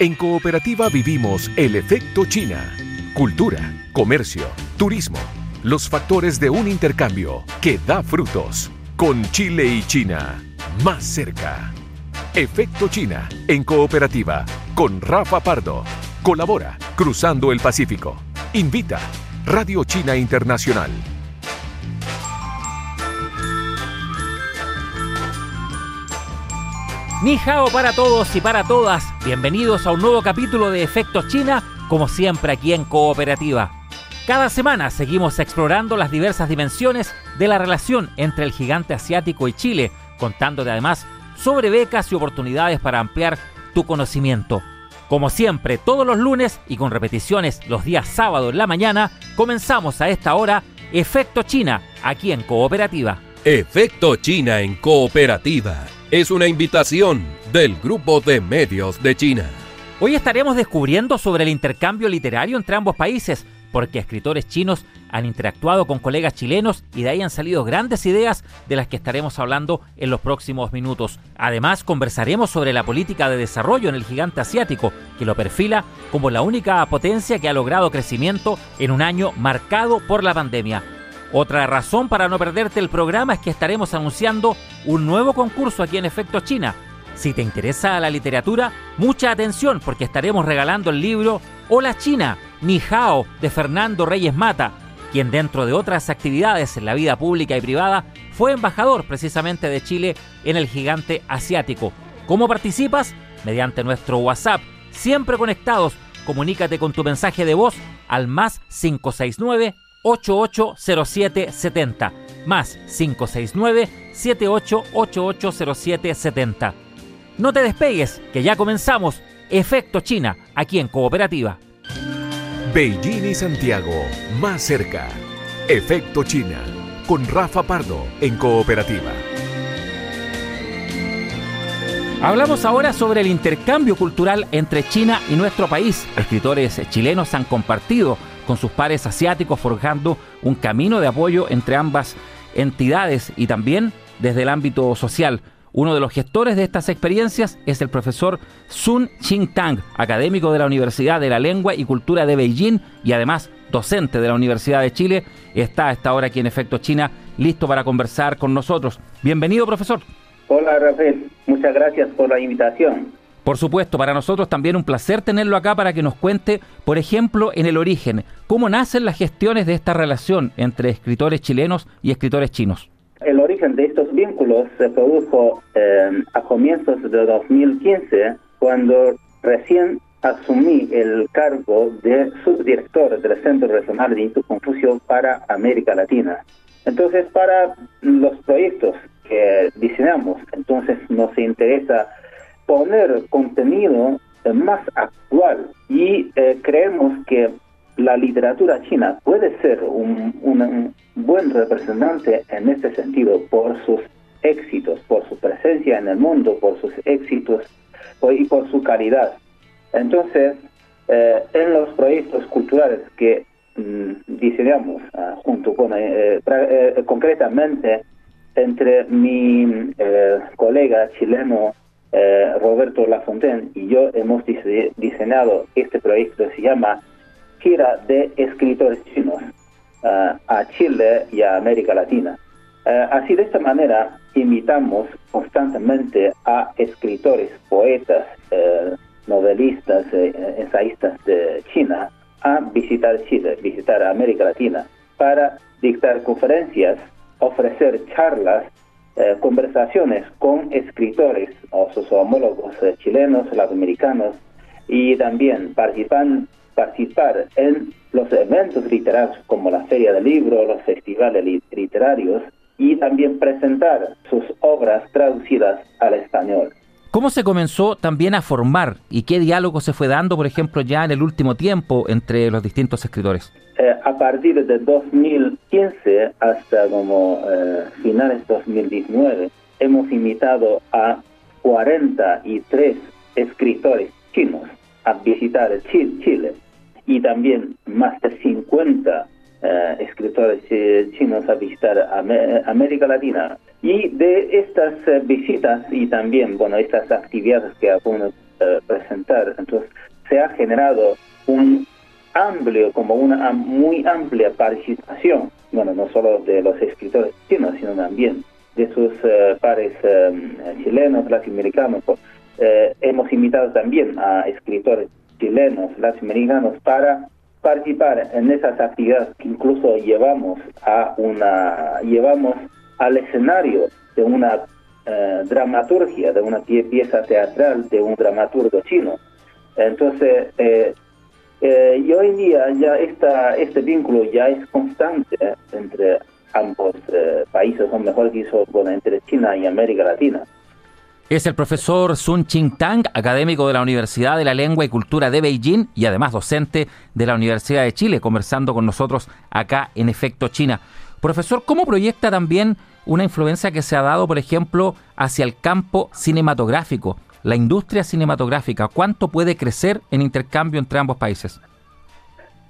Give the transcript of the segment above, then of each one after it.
En Cooperativa vivimos el efecto China. Cultura, comercio, turismo, los factores de un intercambio que da frutos. Con Chile y China, más cerca. Efecto China, en Cooperativa, con Rafa Pardo. Colabora, Cruzando el Pacífico. Invita, Radio China Internacional. Ni para todos y para todas. Bienvenidos a un nuevo capítulo de Efectos China, como siempre aquí en Cooperativa. Cada semana seguimos explorando las diversas dimensiones de la relación entre el gigante asiático y Chile, contándote además sobre becas y oportunidades para ampliar tu conocimiento. Como siempre, todos los lunes y con repeticiones los días sábado en la mañana, comenzamos a esta hora Efecto China, aquí en Cooperativa. Efecto China en Cooperativa es una invitación del Grupo de Medios de China. Hoy estaremos descubriendo sobre el intercambio literario entre ambos países, porque escritores chinos han interactuado con colegas chilenos y de ahí han salido grandes ideas de las que estaremos hablando en los próximos minutos. Además, conversaremos sobre la política de desarrollo en el gigante asiático, que lo perfila como la única potencia que ha logrado crecimiento en un año marcado por la pandemia. Otra razón para no perderte el programa es que estaremos anunciando un nuevo concurso aquí en Efecto China. Si te interesa la literatura, mucha atención porque estaremos regalando el libro Hola China, Ni Hao de Fernando Reyes Mata, quien dentro de otras actividades en la vida pública y privada fue embajador precisamente de Chile en el gigante asiático. ¿Cómo participas? Mediante nuestro WhatsApp. Siempre conectados, comunícate con tu mensaje de voz al más 569 880770 más 569 78880770. No te despegues, que ya comenzamos Efecto China, aquí en Cooperativa. Beijing y Santiago, más cerca. Efecto China, con Rafa Pardo, en Cooperativa. Hablamos ahora sobre el intercambio cultural entre China y nuestro país. Escritores chilenos han compartido con sus pares asiáticos, forjando un camino de apoyo entre ambas entidades y también desde el ámbito social. Uno de los gestores de estas experiencias es el profesor Sun Ching Tang, académico de la Universidad de la Lengua y Cultura de Beijing y además docente de la Universidad de Chile. Está a esta hora aquí en Efecto China, listo para conversar con nosotros. Bienvenido, profesor. Hola, Rafael. Muchas gracias por la invitación. Por supuesto, para nosotros también un placer tenerlo acá para que nos cuente, por ejemplo, en el origen, cómo nacen las gestiones de esta relación entre escritores chilenos y escritores chinos. El origen de estos vínculos se produjo eh, a comienzos de 2015, cuando recién asumí el cargo de subdirector del Centro Regional de Instituto Confucio para América Latina. Entonces, para los proyectos que diseñamos, entonces nos interesa poner contenido más actual y eh, creemos que la literatura china puede ser un, un, buen representante en este sentido por sus éxitos, por su presencia en el mundo, por sus éxitos y por su calidad. Entonces, eh, en los proyectos culturales que mm, diseñamos ah, junto con, eh, concretamente entre mi colega chileno eh, Roberto Lafontaine y yo hemos diseñado este proyecto se llama Gira de Escritores Chinos eh, a Chile y a América Latina. Eh, así de esta manera invitamos constantemente a escritores, poetas, novelistas, ensayistas de China a visitar Chile, visitar América Latina para dictar conferencias, ofrecer charlas eh, conversaciones con escritores o sus homólogos eh, chilenos, latinoamericanos y también participar en los eventos literarios como la Feria del Libro, los festivales literarios y también presentar sus obras traducidas al español. ¿Cómo se comenzó también a formar y qué diálogo se fue dando, por ejemplo, ya en el último tiempo entre los distintos escritores? Eh, a partir de 2015 hasta como eh, finales de 2019, hemos invitado a 43 escritores chinos a visitar Chile y también más de 50 eh, escritores chinos a visitar América Latina. Y de estas eh, visitas y también, bueno, estas actividades que presentar. Entonces, se ha generado un amplio, como una muy amplia participación, bueno, no solo de los escritores chinos, sino también de sus eh, pares eh, chilenos, latinoamericanos. Eh, hemos invitado también a escritores chilenos, latinoamericanos, para participar en esas actividades que incluso llevamos a una llevamos al escenario de una dramaturgia, de una pieza teatral de un dramaturgo chino. Entonces, eh, y hoy en día ya esta, este vínculo ya es constante entre ambos eh, países, o mejor dicho, bueno, entre China y América Latina. Es el profesor Sun Ching Tang, académico de la Universidad de la Lengua y Cultura de Beijing y además docente de la Universidad de Chile, conversando con nosotros acá en Efecto China. Profesor, ¿cómo proyecta también una influencia que se ha dado, por ejemplo, hacia el campo cinematográfico? la industria cinematográfica, ¿cuánto puede crecer en intercambio entre ambos países?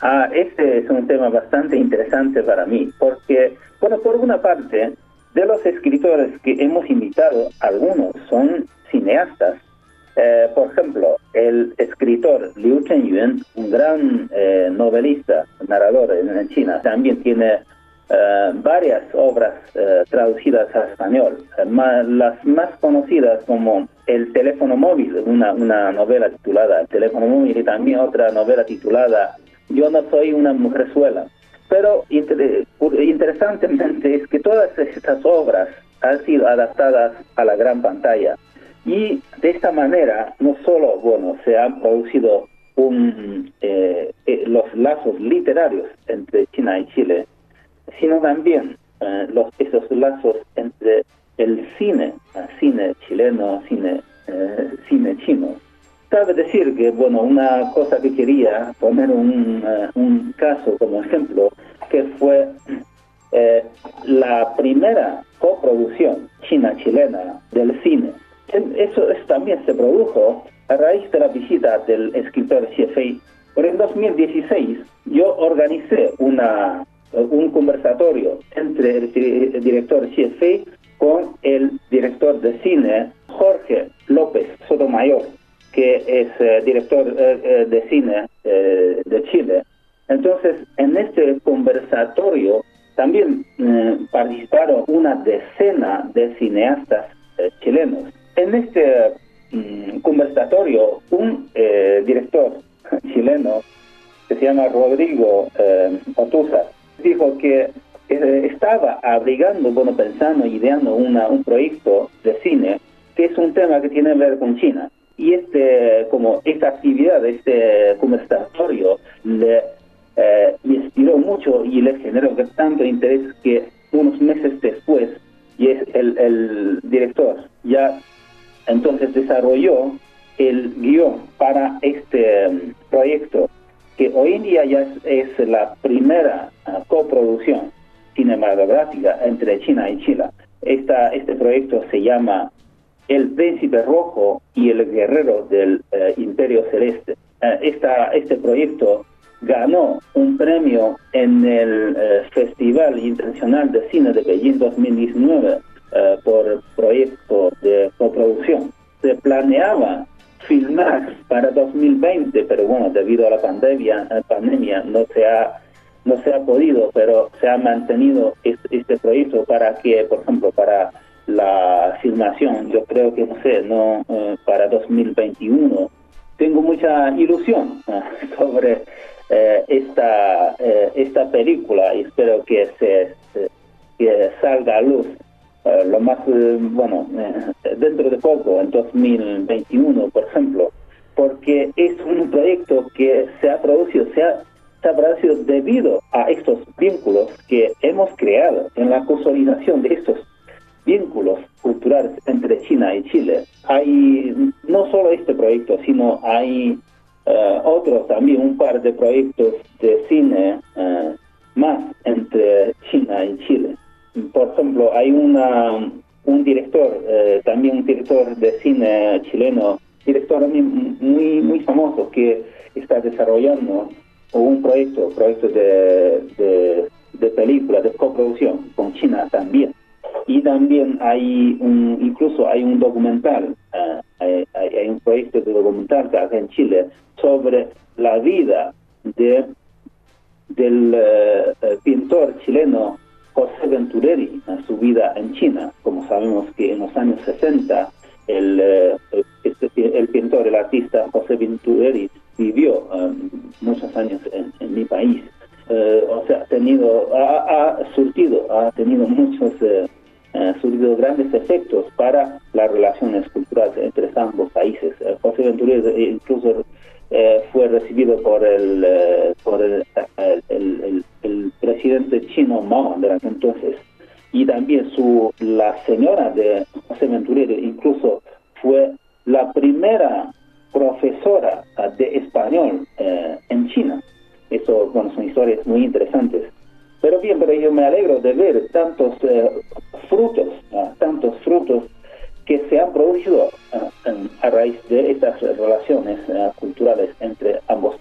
Ah, este es un tema bastante interesante para mí, porque, bueno, por una parte, de los escritores que hemos invitado, algunos son cineastas. Eh, por ejemplo, el escritor Liu Chenyuan, un gran eh, novelista, narrador en China, también tiene eh, varias obras eh, traducidas a español, eh, las más conocidas como El teléfono móvil, una, novela titulada El teléfono móvil y también otra novela titulada Yo no soy una mujerzuela. Pero interesantemente es que todas estas obras han sido adaptadas a la gran pantalla y de esta manera no solo bueno se han producido los lazos literarios entre China y Chile, sino también eh, los, esos lazos entre el cine, el cine chileno, cine, eh, cine chino. Cabe decir que, bueno, una cosa que quería poner un, eh, un caso como ejemplo, que fue la primera coproducción china-chilena del cine. Eso, eso, también se produjo a raíz de la visita del escritor Xie Fei. Por en 2016 yo organicé una un conversatorio entre el, director Xie con el director de cine Jorge López Sotomayor, que es eh, director eh, eh, de cine de Chile. Entonces, en este conversatorio también participaron una decena de cineastas chilenos. En este mm, conversatorio, un director chileno que se llama Rodrigo Otuza, dijo que estaba abrigando, bueno, pensando, ideando una, un proyecto de cine que es un tema que tiene que ver con China. Y este, como esta actividad, este conversatorio, le, eh, inspiró mucho y le generó tanto interés que unos meses después, y es el, el director ya entonces desarrolló el guion para este mm, proyecto que hoy en día ya es, la primera ah, coproducción cinematográfica entre China y Chile. Esta, este proyecto se llama El Príncipe Rojo y el Guerrero del eh, Imperio Celeste. Eh, esta, este proyecto ganó un premio en el eh, Festival Internacional de Cine de Beijing 2019 por proyecto de coproducción. Se planeaba filmar para 2020, pero bueno, debido a la pandemia, la pandemia no se ha no se ha podido, pero se ha mantenido este, proyecto. Para que, por ejemplo, para la filmación, yo creo que no sé, no eh, para 2021 tengo mucha ilusión eh, sobre eh, esta esta película y espero que se que salga a luz eh, lo más, eh, bueno, eh, dentro de poco, en 2021, por ejemplo, porque es un proyecto que se ha producido, se ha, se ha producido debido a estos vínculos que hemos creado en la consolidación de estos vínculos culturales entre China y Chile. Hay no solo este proyecto, sino hay otros también, un par de proyectos de cine hay una, un director, eh, también un director de cine chileno, director muy, muy famoso que está desarrollando un proyecto, proyecto de, de, película, de coproducción con China también. y también hay un, incluso hay un documental, hay, hay, un proyecto de documental acá en Chile sobre la vida de del pintor chileno José Ventureri, su vida en China. Como sabemos que en los años 60 el, este, el pintor, el artista José Ventureri vivió um, muchos años en, mi país. Uh, o sea, ha tenido, ha, surtido, ha tenido muchos, uh, surtido grandes efectos para las relaciones culturales entre ambos países. José Ventureri incluso fue recibido por el, por el, presidente chino Mao de entonces y también su la señora de José Ventureri incluso fue la primera profesora ah, de español eh, en China. Eso, bueno, son historias muy interesantes. Pero bien, pero yo me alegro de ver tantos eh, frutos, ah, tantos frutos que se han producido ah, a raíz de estas relaciones culturales entre ambos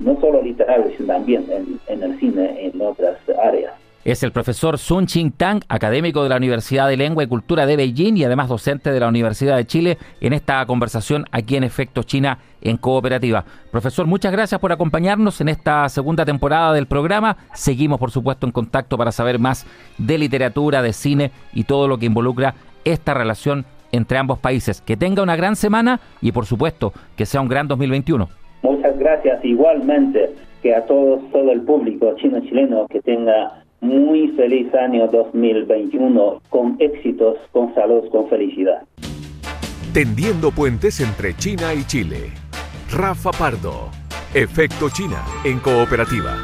no solo literales, sino también en, en el cine, en otras áreas. Es el profesor Sun Ching Tang, académico de la Universidad de Lengua y Cultura de Beijing y además docente de la Universidad de Chile, en esta conversación aquí en Efecto China en Cooperativa. Profesor, muchas gracias por acompañarnos en esta segunda temporada del programa. Seguimos, por supuesto, en contacto para saber más de literatura, de cine y todo lo que involucra esta relación entre ambos países. Que tenga una gran semana y, por supuesto, que sea un gran 2021. Muchas gracias. Igualmente, que a todos, todo el público chino-chileno que tenga muy feliz año 2021 con éxitos, con salud, con felicidad. Tendiendo puentes entre China y Chile. Rafa Pardo. Efecto China en cooperativa.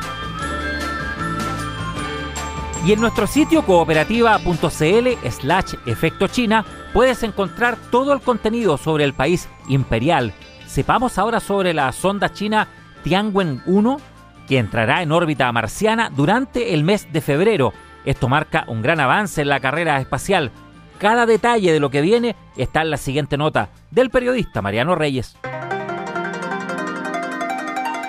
Y en nuestro sitio cooperativa.cl slash efecto China puedes encontrar todo el contenido sobre el país imperial. Sepamos ahora sobre la sonda china Tianwen 1 que entrará en órbita marciana durante el mes de febrero. Esto marca un gran avance en la carrera espacial. Cada detalle de lo que viene está en la siguiente nota del periodista Mariano Reyes.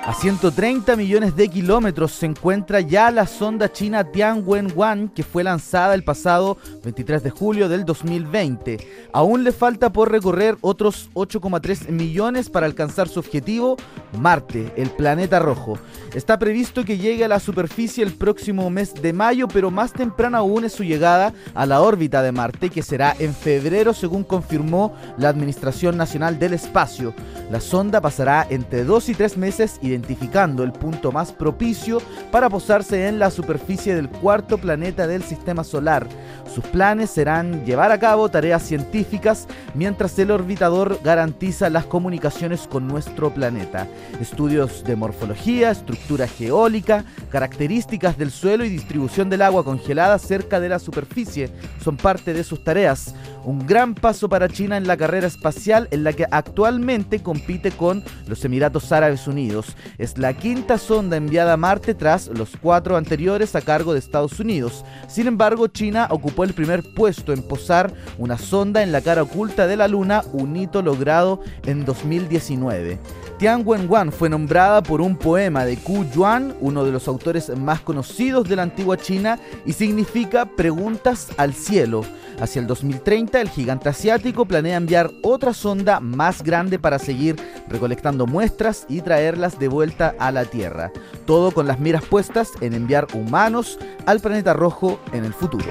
A 130 millones de kilómetros se encuentra ya la sonda china Tianwen-1 que fue lanzada el pasado 23 de julio del 2020. Aún le falta por recorrer otros 8,3 millones para alcanzar su objetivo, Marte, el planeta rojo. Está previsto que llegue a la superficie el próximo mes de mayo, pero más temprano aún es su llegada a la órbita de Marte, que será en febrero según confirmó la Administración Nacional del Espacio. La sonda pasará entre 2 y 3 meses y identificando el punto más propicio para posarse en la superficie del cuarto planeta del sistema solar. Sus planes serán llevar a cabo tareas científicas mientras el orbitador garantiza las comunicaciones con nuestro planeta. Estudios de morfología, estructura geólica, características del suelo y distribución del agua congelada cerca de la superficie son parte de sus tareas. Un gran paso para China en la carrera espacial en la que actualmente compite con los Emiratos Árabes Unidos. Es la quinta sonda enviada a Marte tras los cuatro anteriores a cargo de Estados Unidos. Sin embargo, China ocupó el primer puesto en posar una sonda en la cara oculta de la Luna, un hito logrado en 2019. Tianwen-1 fue nombrada por un poema de Ku Yuan, uno de los autores más conocidos de la antigua China, y significa preguntas al cielo. Hacia el 2030, el gigante asiático planea enviar otra sonda más grande para seguir recolectando muestras y traerlas de vuelta a la Tierra. Todo con las miras puestas en enviar humanos al planeta rojo en el futuro.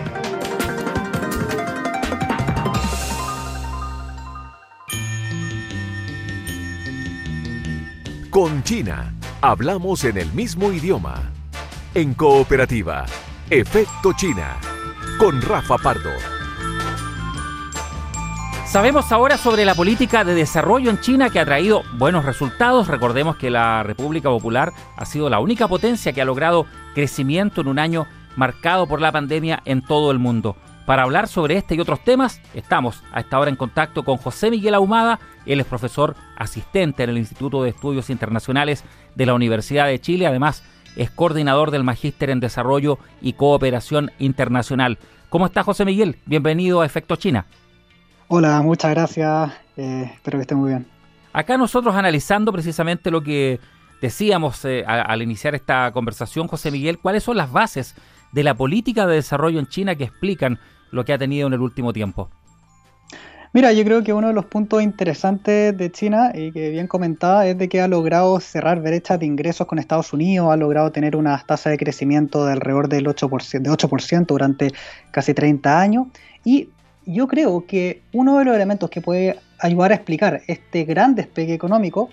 Con China, hablamos en el mismo idioma. En cooperativa, Efecto China, con Rafa Pardo. Sabemos ahora sobre la política de desarrollo en China que ha traído buenos resultados. Recordemos que la República Popular ha sido la única potencia que ha logrado crecimiento en un año marcado por la pandemia en todo el mundo. Para hablar sobre este y otros temas, estamos a esta hora en contacto con José Miguel Ahumada. Él es profesor asistente en el Instituto de Estudios Internacionales de la Universidad de Chile. Además, es coordinador del Magíster en Desarrollo y Cooperación Internacional. ¿Cómo está José Miguel? Bienvenido a Efecto China. Hola, muchas gracias. Eh, espero que esté muy bien. Acá nosotros analizando precisamente lo que decíamos eh, al iniciar esta conversación, José Miguel, cuáles son las bases de la política de desarrollo en China que explican lo que ha tenido en el último tiempo? Mira, yo creo que uno de los puntos interesantes de China y que bien comentaba es de que ha logrado cerrar brechas de ingresos con Estados Unidos, ha logrado tener una tasa de crecimiento de alrededor del 8%, de 8% durante casi 30 años y yo creo que uno de los elementos que puede ayudar a explicar este gran despegue económico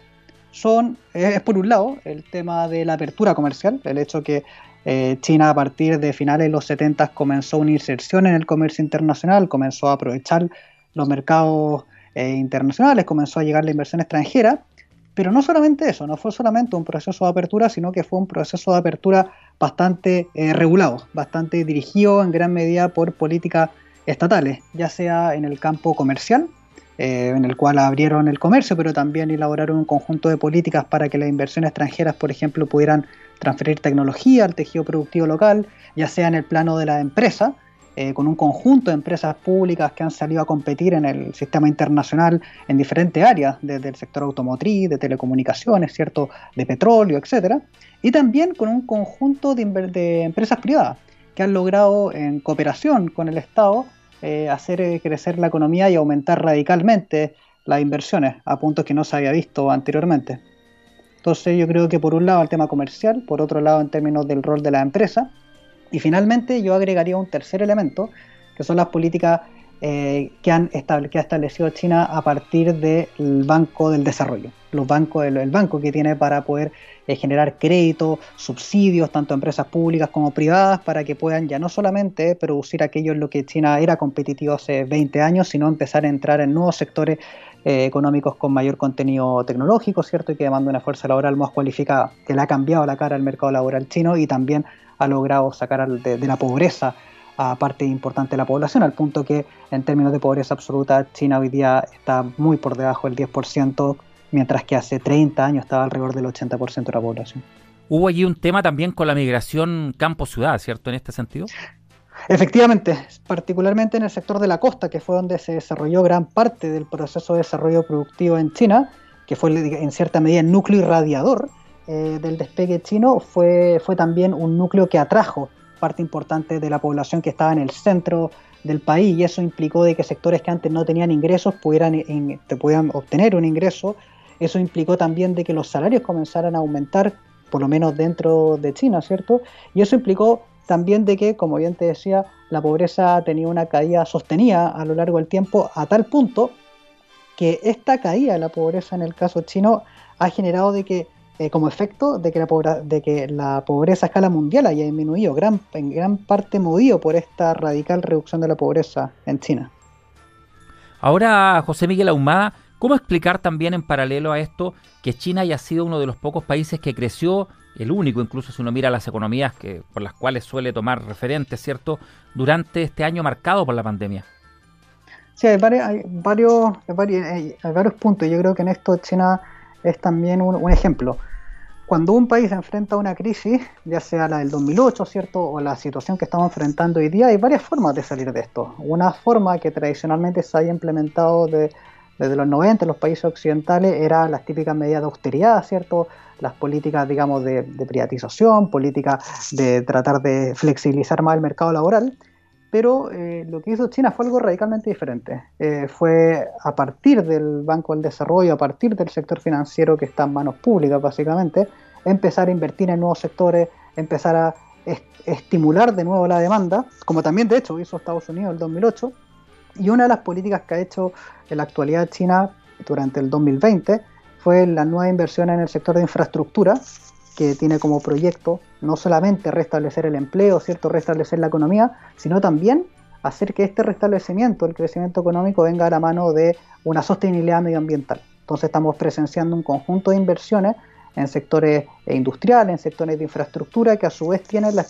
son, es, por un lado el tema de la apertura comercial, el hecho que eh, China a partir de finales de los 70 comenzó una inserción en el comercio internacional, comenzó a aprovechar los mercados eh, internacionales, comenzó a llegar la inversión extranjera, pero no solamente eso, no fue solamente un proceso de apertura, sino que fue un proceso de apertura bastante eh, regulado, bastante dirigido en gran medida por políticas estatales, ya sea en el campo comercial, eh, en el cual abrieron el comercio, pero también elaboraron un conjunto de políticas para que las inversiones extranjeras, por ejemplo, pudieran transferir tecnología al tejido productivo local, ya sea en el plano de la empresa, eh, con un conjunto de empresas públicas que han salido a competir en el sistema internacional en diferentes áreas, desde el sector automotriz, de telecomunicaciones, cierto, de petróleo, etcétera, y también con un conjunto de, empresas privadas que han logrado en cooperación con el Estado eh, hacer eh, crecer la economía y aumentar radicalmente las inversiones a puntos que no se había visto anteriormente. Entonces yo creo que por un lado el tema comercial, por otro lado en términos del rol de la empresa, y finalmente yo agregaría un tercer elemento, que son las políticas eh, que, han que ha establecido China a partir del Banco del Desarrollo, los bancos, el, banco que tiene para poder eh, generar créditos, subsidios, tanto a empresas públicas como privadas, para que puedan ya no solamente producir aquello en lo que China era competitivo hace 20 años, sino empezar a entrar en nuevos sectores eh, económicos con mayor contenido tecnológico, ¿cierto? Y que demanda una fuerza laboral más cualificada, que le ha cambiado la cara al mercado laboral chino y también ha logrado sacar de, la pobreza a parte importante de la población, al punto que en términos de pobreza absoluta China hoy día está muy por debajo del 10%, mientras que hace 30 años estaba alrededor del 80% de la población. Hubo allí un tema también con la migración campo-ciudad, ¿cierto? En este sentido. Efectivamente, particularmente en el sector de la costa, que fue donde se desarrolló gran parte del proceso de desarrollo productivo en China, que fue en cierta medida el núcleo irradiador eh, del despegue chino fue, fue también un núcleo que atrajo parte importante de la población que estaba en el centro del país y eso implicó de que sectores que antes no tenían ingresos pudieran, te pudieran obtener un ingreso. Eso implicó también de que los salarios comenzaran a aumentar, por lo menos dentro de China, ¿cierto? Y eso implicó también de que, como bien te decía, la pobreza tenía una caída sostenida a lo largo del tiempo a tal punto que esta caída de la pobreza en el caso chino ha generado de que eh, como efecto de que, la de que la pobreza a escala mundial haya disminuido, gran, en gran parte movido por esta radical reducción de la pobreza en China. Ahora, José Miguel Ahumada, ¿cómo explicar también en paralelo a esto que China haya sido uno de los pocos países que creció, el único incluso si uno mira las economías que, por las cuales suele tomar referentes, ¿cierto?, durante este año marcado por la pandemia. Sí, hay, varios, hay varios, hay varios puntos. Yo creo que en esto China es también un ejemplo cuando un país enfrenta una crisis, ya sea la del 2008, ¿cierto? O la situación que estamos enfrentando hoy día, hay varias formas de salir de esto. Una forma que tradicionalmente se haya implementado desde los 90 en los países occidentales era las típicas medidas de austeridad, ¿cierto? Las políticas, digamos, de, privatización, políticas de tratar de flexibilizar más el mercado laboral. Pero eh, lo que hizo China fue algo radicalmente diferente. Eh, fue a partir del Banco del Desarrollo, a partir del sector financiero que está en manos públicas, básicamente, empezar a invertir en nuevos sectores, empezar a estimular de nuevo la demanda, como también de hecho hizo Estados Unidos en el 2008. Y una de las políticas que ha hecho en la actualidad China durante el 2020 fue la nueva inversión en el sector de infraestructura, que tiene como proyecto no solamente restablecer el empleo, ¿cierto? restablecer la economía, sino también hacer que este restablecimiento, el crecimiento económico, venga a la mano de una sostenibilidad medioambiental. Entonces estamos presenciando un conjunto de inversiones en sectores industriales, en sectores de infraestructura, que a su vez tienen la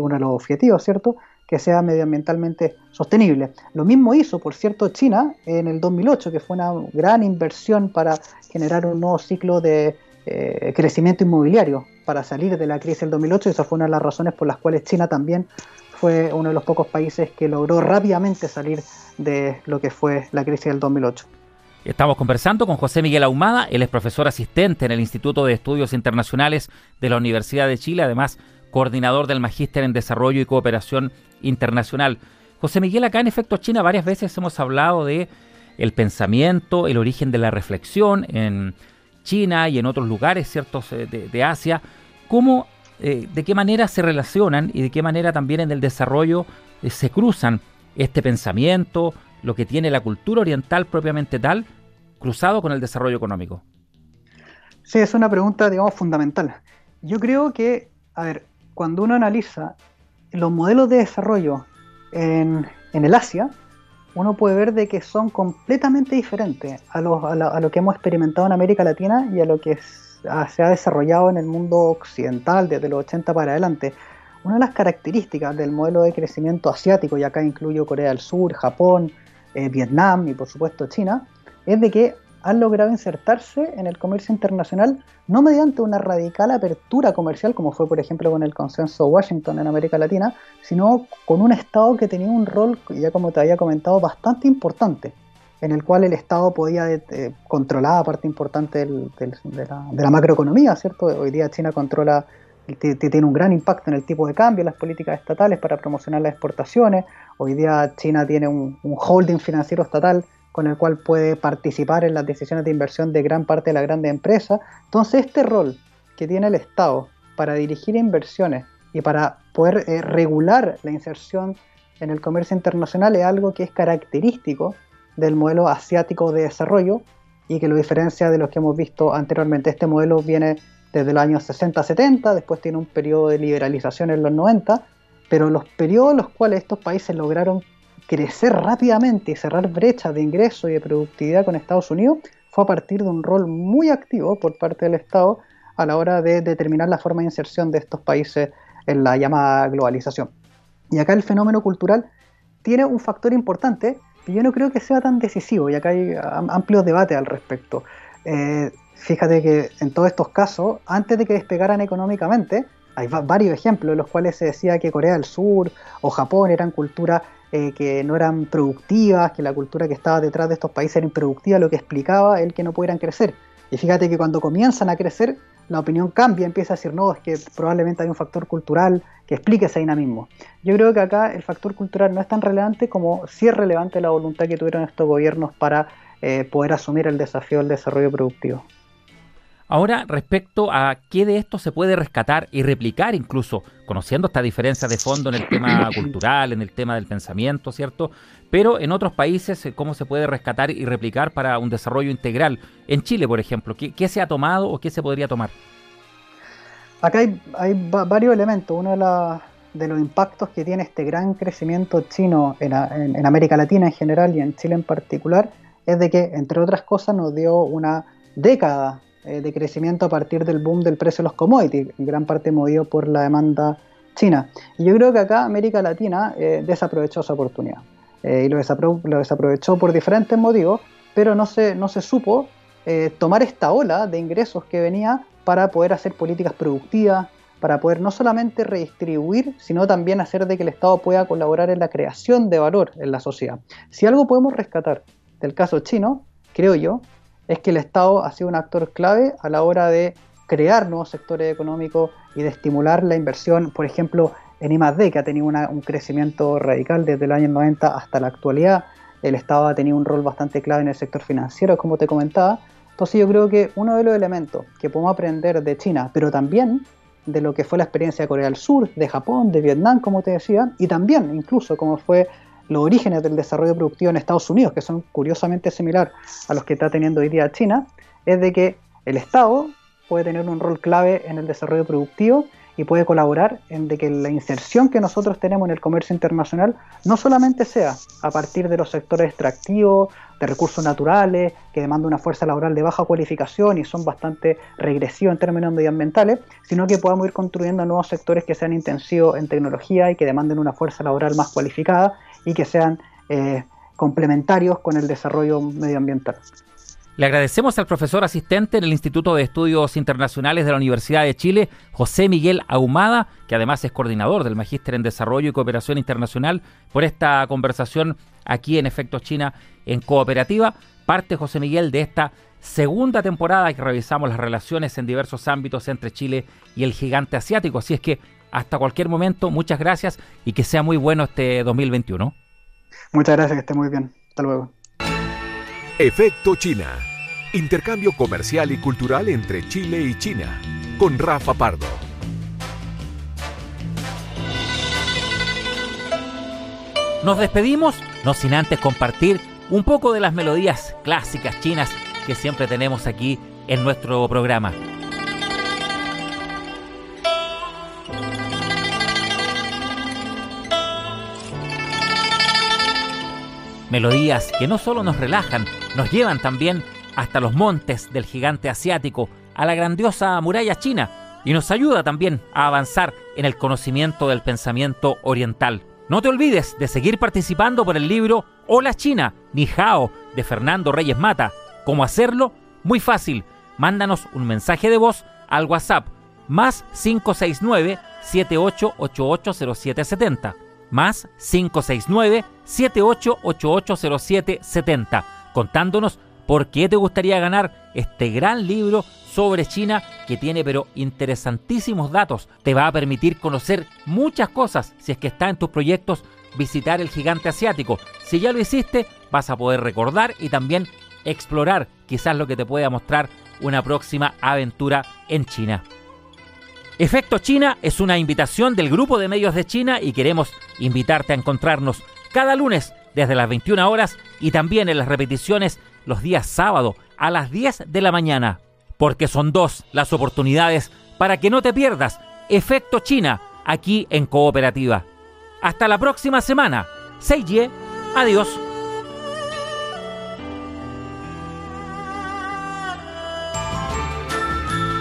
uno de los objetivos, ¿cierto?, que sea medioambientalmente sostenible. Lo mismo hizo, por cierto, China en el 2008, que fue una gran inversión para generar un nuevo ciclo de eh, crecimiento inmobiliario para salir de la crisis del 2008 y esa fue una de las razones por las cuales China también fue uno de los pocos países que logró rápidamente salir de lo que fue la crisis del 2008. Estamos conversando con José Miguel Ahumada, él es profesor asistente en el Instituto de Estudios Internacionales de la Universidad de Chile, además coordinador del Magíster en Desarrollo y Cooperación Internacional. José Miguel, acá en Efecto China varias veces hemos hablado de el pensamiento, el origen de la reflexión en China y en otros lugares ciertos eh, de, Asia. ¿Cómo, eh, de qué manera se relacionan y de qué manera también en el desarrollo eh, se cruzan este pensamiento, lo que tiene la cultura oriental propiamente tal, cruzado con el desarrollo económico? Sí, es una pregunta, digamos, fundamental. Yo creo que, a ver, cuando uno analiza los modelos de desarrollo en, el Asia, uno puede ver de que son completamente diferentes a lo, a, que hemos experimentado en América Latina y a lo que se ha desarrollado en el mundo occidental desde los 80 para adelante. Una de las características del modelo de crecimiento asiático, y acá incluyo Corea del Sur, Japón, eh, Vietnam y por supuesto China, es de que han logrado insertarse en el comercio internacional no mediante una radical apertura comercial, como fue por ejemplo con el consenso Washington en América Latina, sino con un Estado que tenía un rol, ya como te había comentado, bastante importante, en el cual el Estado podía eh, controlar parte importante de, la, macroeconomía, ¿cierto? Hoy día China controla, tiene un gran impacto en el tipo de cambio, las políticas estatales para promocionar las exportaciones, hoy día China tiene un holding financiero estatal con el cual puede participar en las decisiones de inversión de gran parte de la grande empresa. Entonces, este rol que tiene el Estado para dirigir inversiones y para poder eh, regular la inserción en el comercio internacional es algo que es característico del modelo asiático de desarrollo y que lo diferencia de los que hemos visto anteriormente. Este modelo viene desde los años 60-70, después tiene un periodo de liberalización en los 90, pero los periodos en los cuales estos países lograron crecer rápidamente y cerrar brechas de ingreso y de productividad con Estados Unidos fue a partir de un rol muy activo por parte del Estado a la hora de determinar la forma de inserción de estos países en la llamada globalización. Y acá el fenómeno cultural tiene un factor importante que yo no creo que sea tan decisivo, y acá hay amplios debates al respecto. Eh, fíjate que en todos estos casos, antes de que despegaran económicamente, hay varios ejemplos en los cuales se decía que Corea del Sur o Japón eran culturas eh, que no eran productivas, que la cultura que estaba detrás de estos países era improductiva, lo que explicaba el que no pudieran crecer. Y fíjate que cuando comienzan a crecer, la opinión cambia, empieza a decir, no, es que probablemente hay un factor cultural que explique ese dinamismo. Yo creo que acá el factor cultural no es tan relevante como sí es relevante la voluntad que tuvieron estos gobiernos para eh, poder asumir el desafío del desarrollo productivo. Ahora, respecto a qué de esto se puede rescatar y replicar, incluso conociendo esta diferencia de fondo en el tema cultural, en el tema del pensamiento, ¿cierto? Pero en otros países, eh, ¿cómo se puede rescatar y replicar para un desarrollo integral? En Chile, por ejemplo, ¿qué, se ha tomado o qué se podría tomar? Acá hay, varios elementos. Uno de, los impactos que tiene este gran crecimiento chino en América Latina en general y en Chile en particular es de que, entre otras cosas, nos dio una década eh, de crecimiento a partir del boom del precio de los commodities, en gran parte movido por la demanda china. Y yo creo que acá América Latina eh, desaprovechó esa oportunidad. Eh, y lo, desaprovechó por diferentes motivos, pero no se, no se supo tomar esta ola de ingresos que venía para poder hacer políticas productivas, para poder no solamente redistribuir, sino también hacer de que el Estado pueda colaborar en la creación de valor en la sociedad. Si algo podemos rescatar del caso chino, creo yo, es que el Estado ha sido un actor clave a la hora de crear nuevos sectores económicos y de estimular la inversión, por ejemplo, en I+.D., que ha tenido un crecimiento radical desde el año 90 hasta la actualidad. El Estado ha tenido un rol bastante clave en el sector financiero, como te comentaba. Entonces yo creo que uno de los elementos que podemos aprender de China, pero también de lo que fue la experiencia de Corea del Sur, de Japón, de Vietnam, como te decía, y también incluso como fue los orígenes del desarrollo productivo en Estados Unidos, que son curiosamente similar a los que está teniendo hoy día China, es de que el Estado puede tener un rol clave en el desarrollo productivo y puede colaborar en que la inserción que nosotros tenemos en el comercio internacional no solamente sea a partir de los sectores extractivos, de recursos naturales, que demandan una fuerza laboral de baja cualificación y son bastante regresivos en términos medioambientales, sino que podamos ir construyendo nuevos sectores que sean intensivos en tecnología y que demanden una fuerza laboral más cualificada y que sean eh, complementarios con el desarrollo medioambiental. Le agradecemos al profesor asistente en el Instituto de Estudios Internacionales de la Universidad de Chile, José Miguel Ahumada, que además es coordinador del Magíster en Desarrollo y Cooperación Internacional, por esta conversación aquí en Efectos China en Cooperativa. Parte, José Miguel, de esta segunda temporada que revisamos las relaciones en diversos ámbitos entre Chile y el gigante asiático. Así es que hasta cualquier momento, muchas gracias y que sea muy bueno este 2021. Muchas gracias, que esté muy bien. Hasta luego. Efecto China. Intercambio comercial y cultural entre Chile y China. Con Rafa Pardo. Nos despedimos, no sin antes compartir un poco de las melodías clásicas chinas que siempre tenemos aquí en nuestro programa. Melodías que no solo nos relajan, nos llevan también hasta los montes del gigante asiático, a la grandiosa muralla china, y nos ayuda también a avanzar en el conocimiento del pensamiento oriental. No te olvides de seguir participando por el libro Hola China, Ni Hao, de Fernando Reyes Mata. ¿Cómo hacerlo? Muy fácil. Mándanos un mensaje de voz al WhatsApp más 569 78880770 más 569-78880770, contándonos por qué te gustaría ganar este gran libro sobre China que tiene pero interesantísimos datos. Te va a permitir conocer muchas cosas si es que está en tus proyectos visitar el gigante asiático. Si ya lo hiciste, vas a poder recordar y también explorar quizás lo que te pueda mostrar una próxima aventura en China. Efecto China es una invitación del grupo de medios de China y queremos invitarte a encontrarnos cada lunes desde las 21 horas y también en las repeticiones los días sábado a las 10 de la mañana. Porque son dos las oportunidades para que no te pierdas Efecto China aquí en Cooperativa. Hasta la próxima semana. Seiyee, adiós.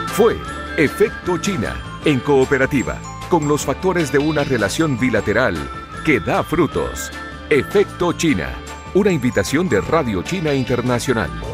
Fue Efecto China, en cooperativa, con los factores de una relación bilateral que da frutos. Efecto China, una invitación de Radio China Internacional.